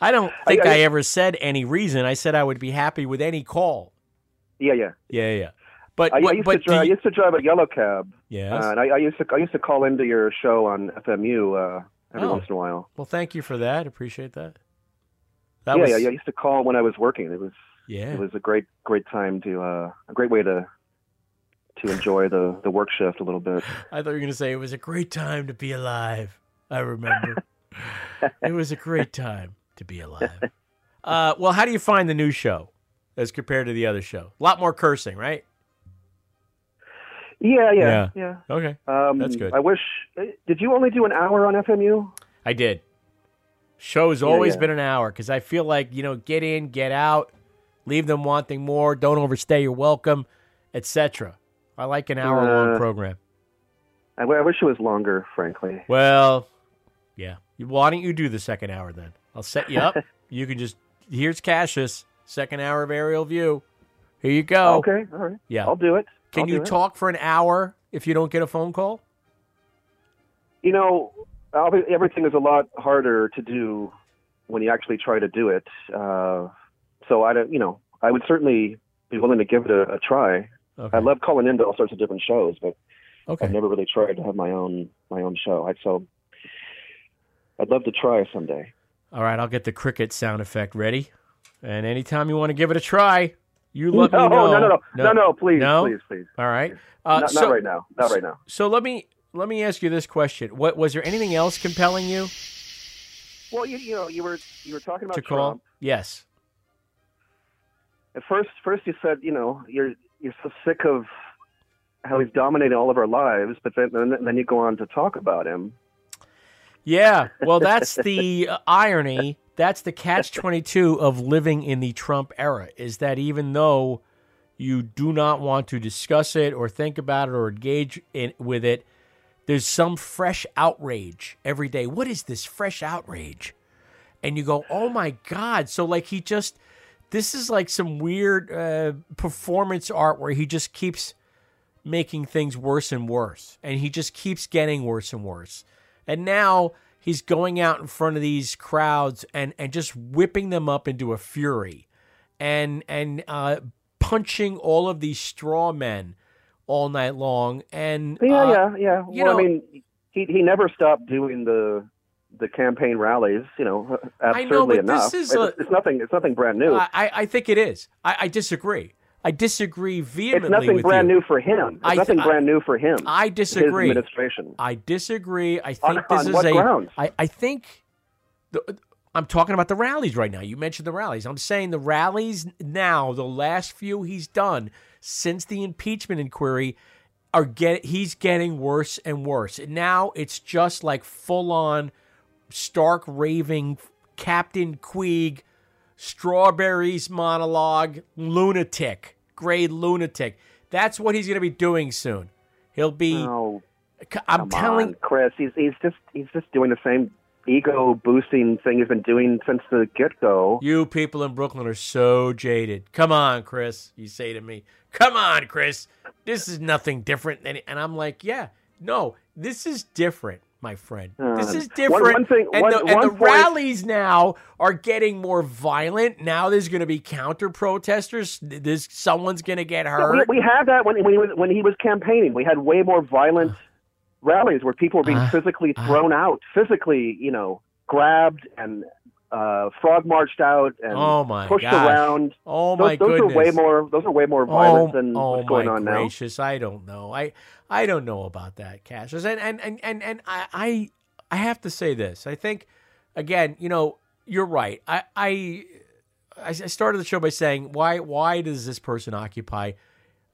I don't think I, I- ever said any reason. I said I would be happy with any call. yeah, yeah. Yeah, yeah. But I, what- I used but to drive. I used to drive a yellow cab. Yes. Uh, and I, I used to I used to call into your show on FMU uh, every Oh. once in a while. well, thank you for that. Appreciate that. That yeah, was yeah, yeah. I used to call when I was working. It was Yeah. It was a great great time to uh, a great way to to enjoy the the work shift a little bit. I thought you were going to say it was a great time to be alive. I remember. it was a great time to be alive. Uh, well, how do you find the new show as compared to the other show? A lot more cursing, right? Yeah, yeah, Yeah. yeah. Okay, Um, that's good. I wish. Did you only do an hour on FMU? I did. Show's Yeah, always yeah. been an hour because I feel like you know, get in, get out, leave them wanting more. Don't overstay your welcome, etc. I like an hour long Uh, program. I, w- I wish it was longer, frankly. Well, yeah. Why don't you do the second hour then? I'll set you up. you can just here's Cassius, second hour of aerial view. Here you go. Okay, all right. Yeah. I'll do it. Can I'll you it. talk for an hour if you don't get a phone call? You know, obvi- everything is a lot harder to do when you actually try to do it. Uh, so I don't. You know, I would certainly be willing to give it a, a try. Okay. I love calling into all sorts of different shows, but Okay. I've never really tried to have my own my own show. I, so I'd love to try someday. All right, I'll get the cricket sound effect ready. And anytime you want to give it a try, you let no, me know. no, no, no, no, no, please, No? please, please. All right. Uh, not, so, not right now. Not right now. So let me let me ask you this question: What was there anything else compelling you Well, you, you know, you were you were talking about to call? Trump. Yes. At first, first you said, you know, you're you're so sick of how he's dominating all of our lives, but then then, then you go on to talk about him. Yeah. Well, that's the uh, irony. That's the catch 22 of living in the Trump era is that even though you do not want to discuss it or think about it or engage in, with it, there's some fresh outrage every day. What is this fresh outrage? And you go, oh my God. So, like, he just, this is like some weird uh, performance art where he just keeps making things worse and worse. And he just keeps getting worse and worse. And now he's going out in front of these crowds and, and just whipping them up into a fury and and uh, punching all of these straw men all night long. And Yeah, uh, yeah, yeah. you well, know- I mean, he he never stopped doing the the campaign rallies. You know, I absurdly know, but enough, this is it's, a- it's nothing. It's nothing brand new. I, I I think it is. I, I disagree. I disagree vehemently it's nothing brand you. new for him. It's I- nothing I- brand new for him. I disagree. His administration. I disagree. I think On- this on is what a. grounds? I, I think. The, I'm talking about the rallies right now. You mentioned the rallies. I'm saying the rallies now, the last few he's done since the impeachment inquiry, are get he's getting worse and worse. And now it's just like full on, stark raving Captain Queeg, strawberries monologue, lunatic, grade lunatic. That's what he's going to be doing soon. He'll be. Oh, I'm telling. on, Chris. He's he's just he's just doing the same ego boosting thing he's been doing since the get go. You people in Brooklyn are so jaded. Come on, Chris. You say to me, "Come on, Chris. This is nothing different." than And I'm like, "Yeah, no, this is different, my friend. This Uh, is different." one thing- and one- the, and the point- rallies now are getting more violent. Now there's going to be counter protesters. There's someone's going to get Yeah, hurt. we, we had that when when he was when he was campaigning. We had way more violent rallies where people were being Uh, physically thrown out, physically, you know, grabbed and uh, frog marched out and Oh, my pushed gosh. around. Oh, those, my those are way more. Those are way more violent oh, than oh what's going on now. gracious, I don't know. I I don't know about that, Cassius. And and and and, and I, I I have to say this. I think again, you know, you're right. I I I started the show by saying why why does this person occupy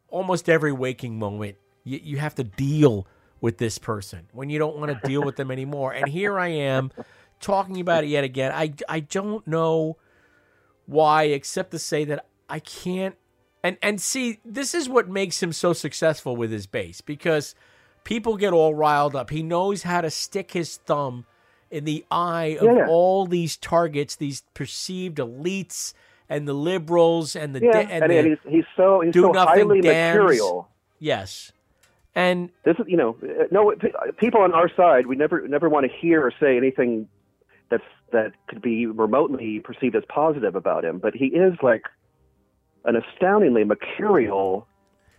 almost every waking moment? You, you have to deal with this person when you don't want to deal with them anymore. And here I am talking about it yet again. I I don't know why except to say that I can't and and see this is what makes him so successful with his base because people get all riled up. He knows how to stick his thumb in the eye of Yeah. all these targets, these perceived elites and the liberals and the Yeah, de- and, the and he's he's so he's do so highly dams. material. Yes, and this is you know uh, no people on our side we never never want to hear or say anything that's that could be remotely perceived as positive about him but he is like an astoundingly mercurial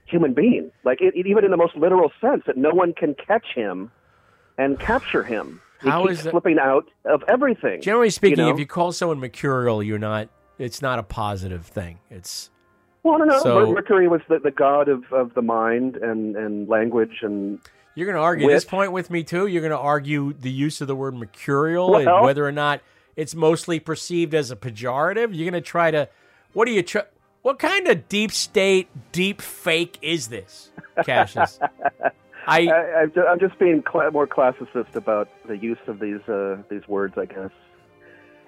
human being like it, even in the most literal sense that no one can catch him and capture him he How keeps is that- slipping out of everything generally speaking, you know? if you call someone mercurial, you're not. It's not a positive thing. It's well no no So- mercury was the, the god of, of the mind and, and language and You're going to argue this point with me too. You're going to argue the use of the word mercurial Well- and whether or not it's mostly perceived as a pejorative. You're going to try to. What are you? Tr- what kind of deep state, deep fake is this, Cassius? I, I, I'm just being cla more classicist about the use of these uh, these words, I guess.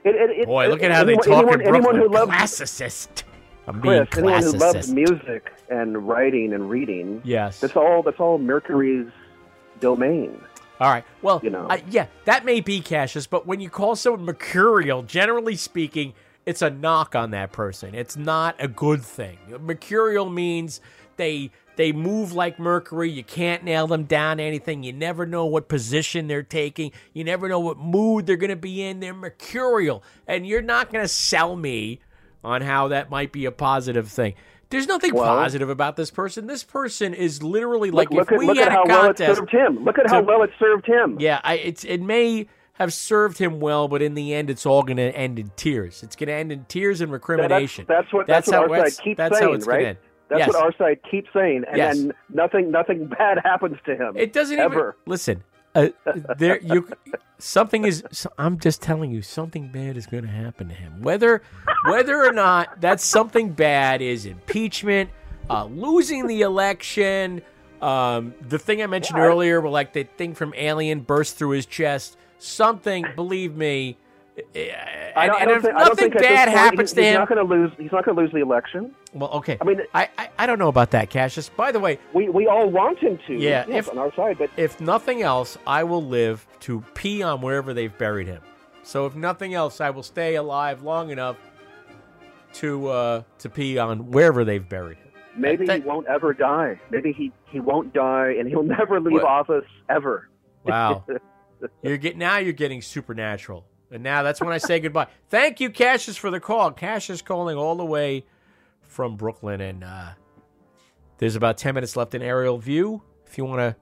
It, it, it, boy, look at how they anyone, talk anyone, in anyone Brooklyn. who loves Classicist. I'm being Chris, anyone who loves music and writing and reading, Yes. that's all. That's all Mercury's domain. All right. Well, You know. I- yeah, that may be Cassius, but when you call someone mercurial, generally speaking, it's a knock on that person. It's not a good thing. Mercurial means they they move like Mercury. You can't nail them down to anything. You never know what position they're taking. You never know what mood they're going to be in. They're mercurial, and you're not going to sell me on how that might be a positive thing. There's nothing Well- positive about this person. This person is literally like look if at, we look had at how a well it contest. served him. Look at how to- well it served him. Yeah, I, it's it may have served him well, but in the end, it's all going to end in tears. It's going to end in tears and Yeah, recrimination. That's, that's what that's, what how our side keeps that's saying, how it's right? Gonna end. That's yes. what our side keeps saying, and Yes. then nothing nothing bad happens to him. It doesn't ever. even listen. Uh, there, you something is. so- I'm just telling you, something bad is going to happen to him. Whether, whether or not that something bad is impeachment, uh, losing the election, um, the thing I mentioned Yeah, earlier, where like the thing from Alien burst through his chest. Something, believe me. And, don't, I don't I don't nothing think this bad point happens he's, to he's him, not going to lose. He's not going to lose the election. well, okay. I mean, I, I I don't know about that, Cassius. By the way, we we all want him to. Yeah, yes, if- on our side, but if nothing else, I will live to pee on wherever they've buried him. So if nothing else, I will stay alive long enough to uh, to pee on wherever they've buried him. maybe That- he won't ever die. Maybe he he won't die, and he'll never leave What? office ever. Wow, you're get now you're getting supernatural, and now that's when I say goodbye. Thank you, Cassius, for the call. Cassius calling all the way from Brooklyn, and uh, there's about ten minutes left in aerial view. If you want to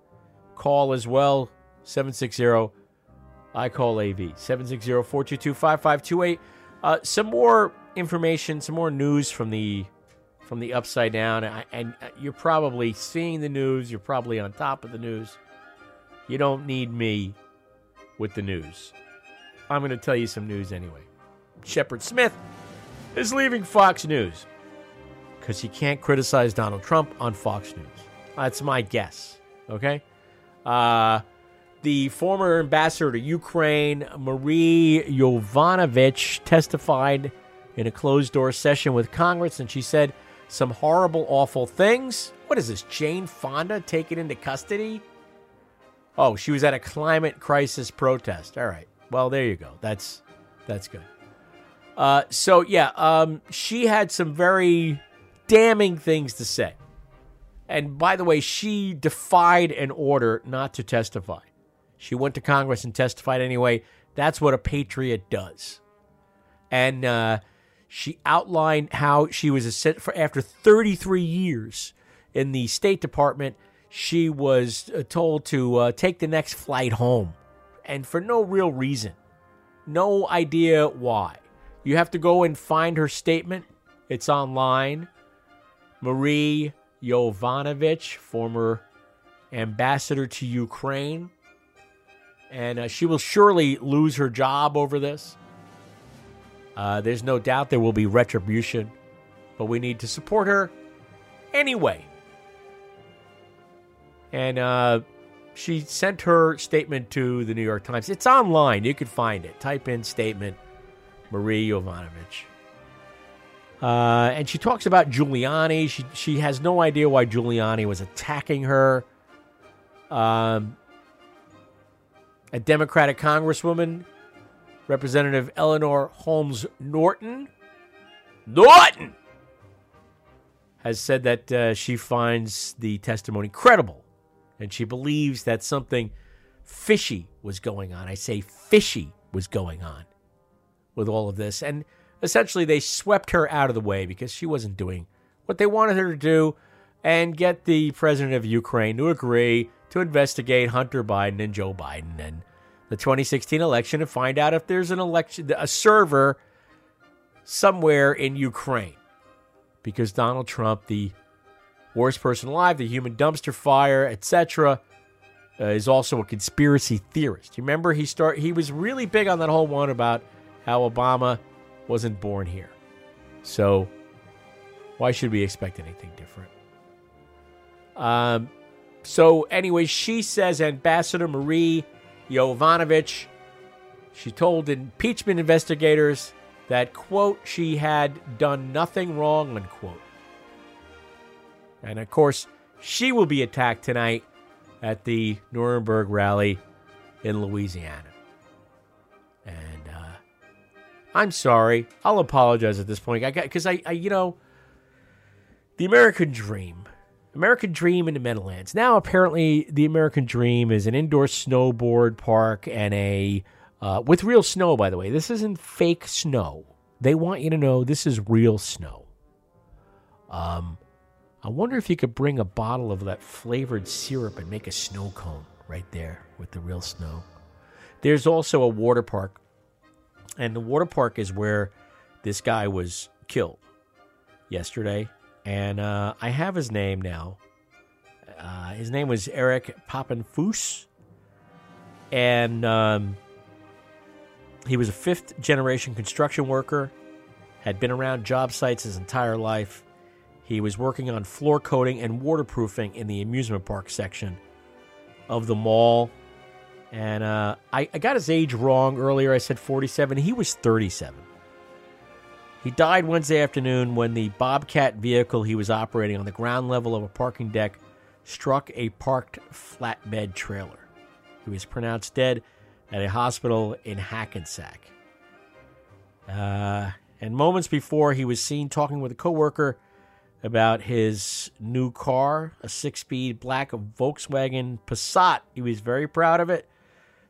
call as well, seven six zero. I call AV 760-422-5528. Uh, some more information, some more news from the from the upside down. I, and uh, you're probably seeing the news. You're probably on top of the news. You don't need me with the news. I'm going to tell you some news anyway. Shepard Smith is leaving Fox News because he can't criticize Donald Trump on Fox News. That's my guess. Okay. Uh, the former ambassador to Ukraine, Marie Yovanovitch, testified in a closed door session with Congress, and she said some horrible, awful things. What is this? Jane Fonda taken into custody? Oh, she was at a climate crisis protest. All right. Well, there you go. That's that's good. Uh, so yeah, um, she had some very damning things to say. And by the way, she defied an order not to testify. She went to Congress and testified anyway. That's what a patriot does. And uh, she outlined how she was a, for after 33 years in the State Department. she was uh, told to uh, take the next flight home, and for no real reason. No idea why. You have to go and find her statement. It's online. Marie Yovanovitch, former ambassador to Ukraine. And uh, she will surely lose her job over this. Uh, there's no doubt there will be retribution, but we need to support her anyway. And uh, she sent her statement to the New York Times. It's online. You can find it. Type in statement Marie Yovanovitch. Uh, and she talks about Giuliani. She she has no idea why Giuliani was attacking her. Um, a Democratic Congresswoman, Representative Eleanor Holmes Norton, Norton, has said that uh, she finds the testimony credible, and she believes that something fishy was going on. I say fishy was going on with all of this, and essentially they swept her out of the way because she wasn't doing what they wanted her to do and get the president of Ukraine to agree to investigate Hunter Biden and Joe Biden and the 2016 election and find out if there's an election a server somewhere in Ukraine because Donald Trump the worst person alive the human dumpster fire etc uh, is also a conspiracy theorist you remember he start he was really big on that whole one about how Obama wasn't born here. So, why should we expect anything different? Um, so, anyway, she says Ambassador Marie Yovanovitch, she told impeachment investigators that, quote, she had done nothing wrong, unquote. And of course, she will be attacked tonight at the Nuremberg rally in Louisiana. And uh, I'm sorry. I'll apologize at this point. I got because I, I, you know, the American dream, American dream in the Meadowlands. Now, apparently, the American dream is an indoor snowboard park and a uh, with real snow. By the way, this isn't fake snow. They want you to know this is real snow. Um, I wonder if you could bring a bottle of that flavored syrup and make a snow cone right there with the real snow. There's also a water park and the water park is where this guy was killed yesterday. And uh, I have his name now. Uh, his name was Eric Papenfuss. And um, he was a fifth generation construction worker, had been around job sites his entire life. He was working on floor coating and waterproofing in the amusement park section of the mall and uh, I, I got his age wrong earlier. I said 47. He was 37. He died Wednesday afternoon when the Bobcat vehicle he was operating on the ground level of a parking deck struck a parked flatbed trailer. He was pronounced dead at a hospital in Hackensack. Uh, and moments before, he was seen talking with a coworker about his new car, a six-speed black Volkswagen Passat. He was very proud of it.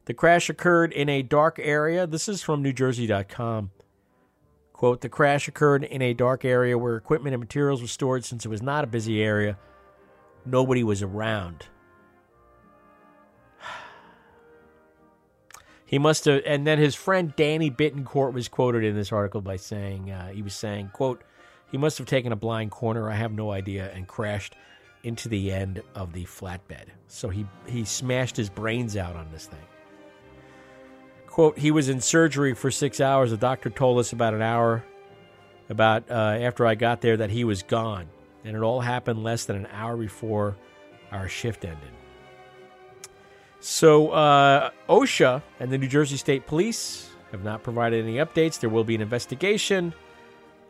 The crash occurred in a dark area. This is from NewJersey.com. Quote The crash occurred in a dark area where equipment and materials were stored since it was not a busy area. Nobody was around. He must have, and then his friend Danny Bittencourt was quoted in this article by saying, uh, he was saying, quote, he must have taken a blind corner, I have no idea, and crashed into the end of the flatbed. So he, he smashed his brains out on this thing. Quote, he was in surgery for six hours. The doctor told us about an hour about uh, after I got there that he was gone. And it all happened less than an hour before our shift ended. So, uh, OSHA and the New Jersey State Police have not provided any updates. There will be an investigation.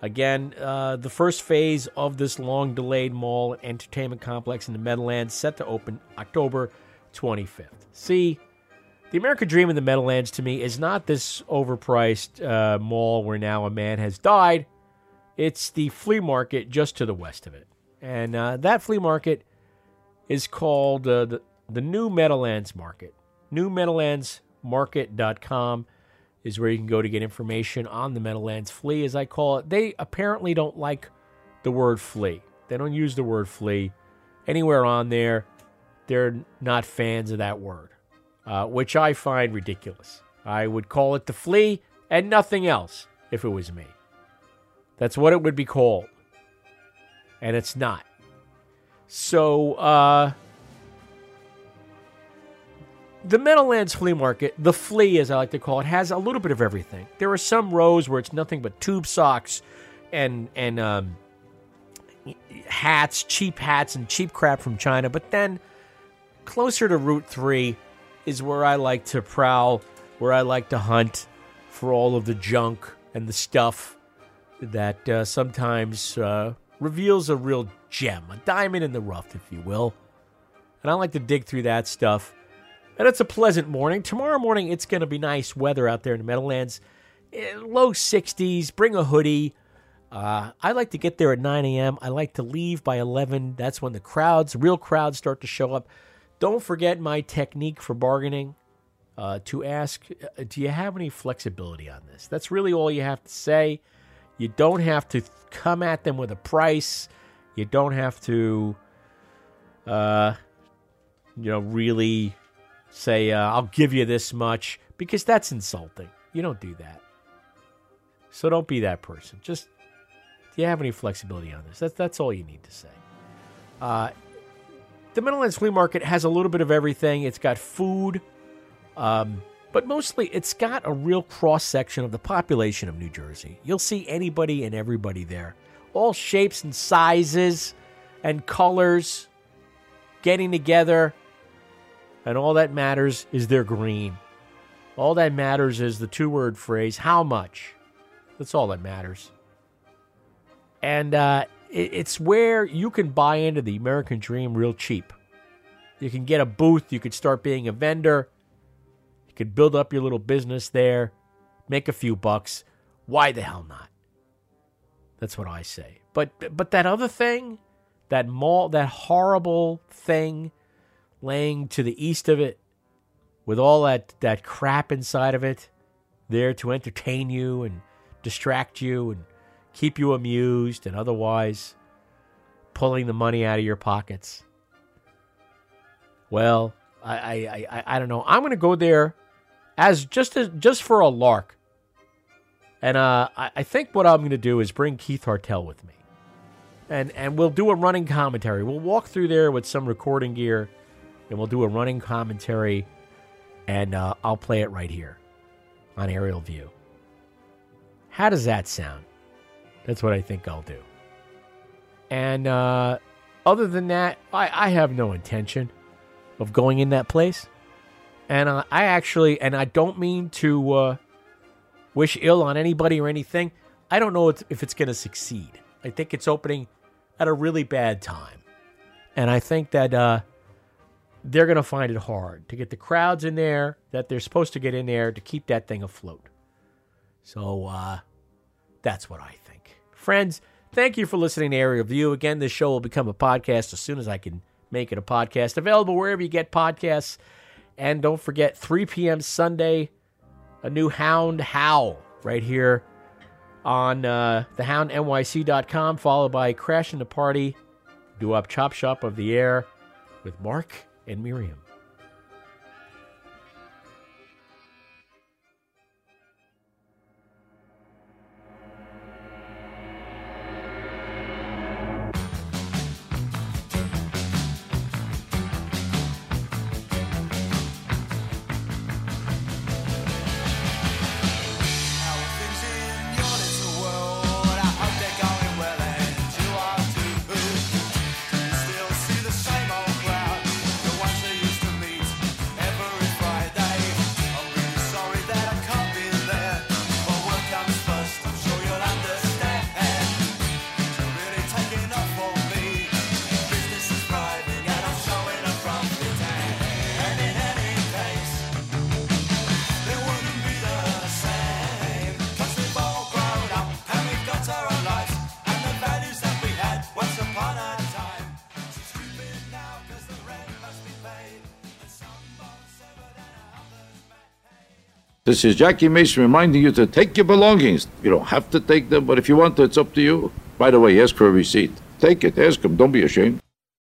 Again, uh, the first phase of this long delayed mall entertainment complex in the Meadowlands set to open October 25th. See, the American Dream in the Meadowlands to me is not this overpriced uh, mall where now a man has died. It's the flea market just to the west of it. And uh, that flea market is called uh, the, the New Meadowlands Market. NewMeadowlandsMarket.com is where you can go to get information on the Meadowlands flea, as I call it. They apparently don't like the word flea. They don't use the word flea anywhere on there. they're not fans of that word, uh, which I find ridiculous. I would call it the flea and nothing else if it was me. That's what it would be called. And it's not. So, uh, the Meadowlands Flea Market, the flea as I like to call it, has a little bit of everything. There are some rows where it's nothing but tube socks and and um, hats, cheap hats, and cheap crap from China. But then closer to Route Three is where I like to prowl, where I like to hunt for all of the junk and the stuff that uh, sometimes uh, reveals a real gem, a diamond in the rough, if you will. And I like to dig through that stuff. And it's a pleasant morning. Tomorrow morning, it's going to be nice weather out there in the Meadowlands. Eh, Low 60s. Bring a hoodie. Uh, I like to get there at 9 a.m. I like to leave by 11. That's when the crowds, real crowds, start to show up. Don't forget my technique for bargaining uh, to ask uh, Do you have any flexibility on this? That's really all you have to say. You don't have to come at them with a price. You don't have to, uh, you know, really say, uh, I'll give you this much, because that's insulting. You don't do that. So don't be that person. Just, do you have any flexibility on this? That's, that's all you need to say. Uh, the Meadowlands Flea Market has a little bit of everything. It's got food, um, but mostly it's got a real cross section of the population of New Jersey. You'll see anybody and everybody there, all shapes and sizes and colors getting together. And all that matters is they're green. All that matters is the two word phrase, how much? That's all that matters. And uh, it, it's where you can buy into the American dream real cheap. You can get a booth, you could start being a vendor, you could build up your little business there, make a few bucks. Why the hell not? That's what I say. But but that other thing, that mall, that horrible thing laying to the east of it, with all that that crap inside of it, there to entertain you and distract you and keep you amused and otherwise pulling the money out of your pockets. Well, I I I, I don't know. I'm going to go there as just as just for a lark. And uh, I, I think what I'm going to do is bring Keith Hartel with me, and and we'll do a running commentary. We'll walk through there with some recording gear, and we'll do a running commentary, and uh, I'll play it right here on Aerial View. How does that sound? That's what I think I'll do. And uh, other than that, I, I have no intention of going in that place. And uh, I actually, and I don't mean to uh, wish ill on anybody or anything. I don't know if it's going to succeed. I think it's opening at a really bad time. And I think that uh, they're going to find it hard to get the crowds in there that they're supposed to get in there to keep that thing afloat. So uh, that's what I think. Friends, thank you for listening to Aerial View. Again, this show will become a podcast as soon as I can make it a podcast. Available wherever you get podcasts. And don't forget, 3 p.m. Sunday, a new Hound Howl right here on uh, thehoundnyc.com, followed by Crashing the Party, do up Chop Shop of the Air with Mark and Miriam. This is Jackie Mason reminding you to take your belongings. You don't have to take them, but if you want to, it's up to you. By the way, ask for a receipt. Take it, ask them, don't be ashamed.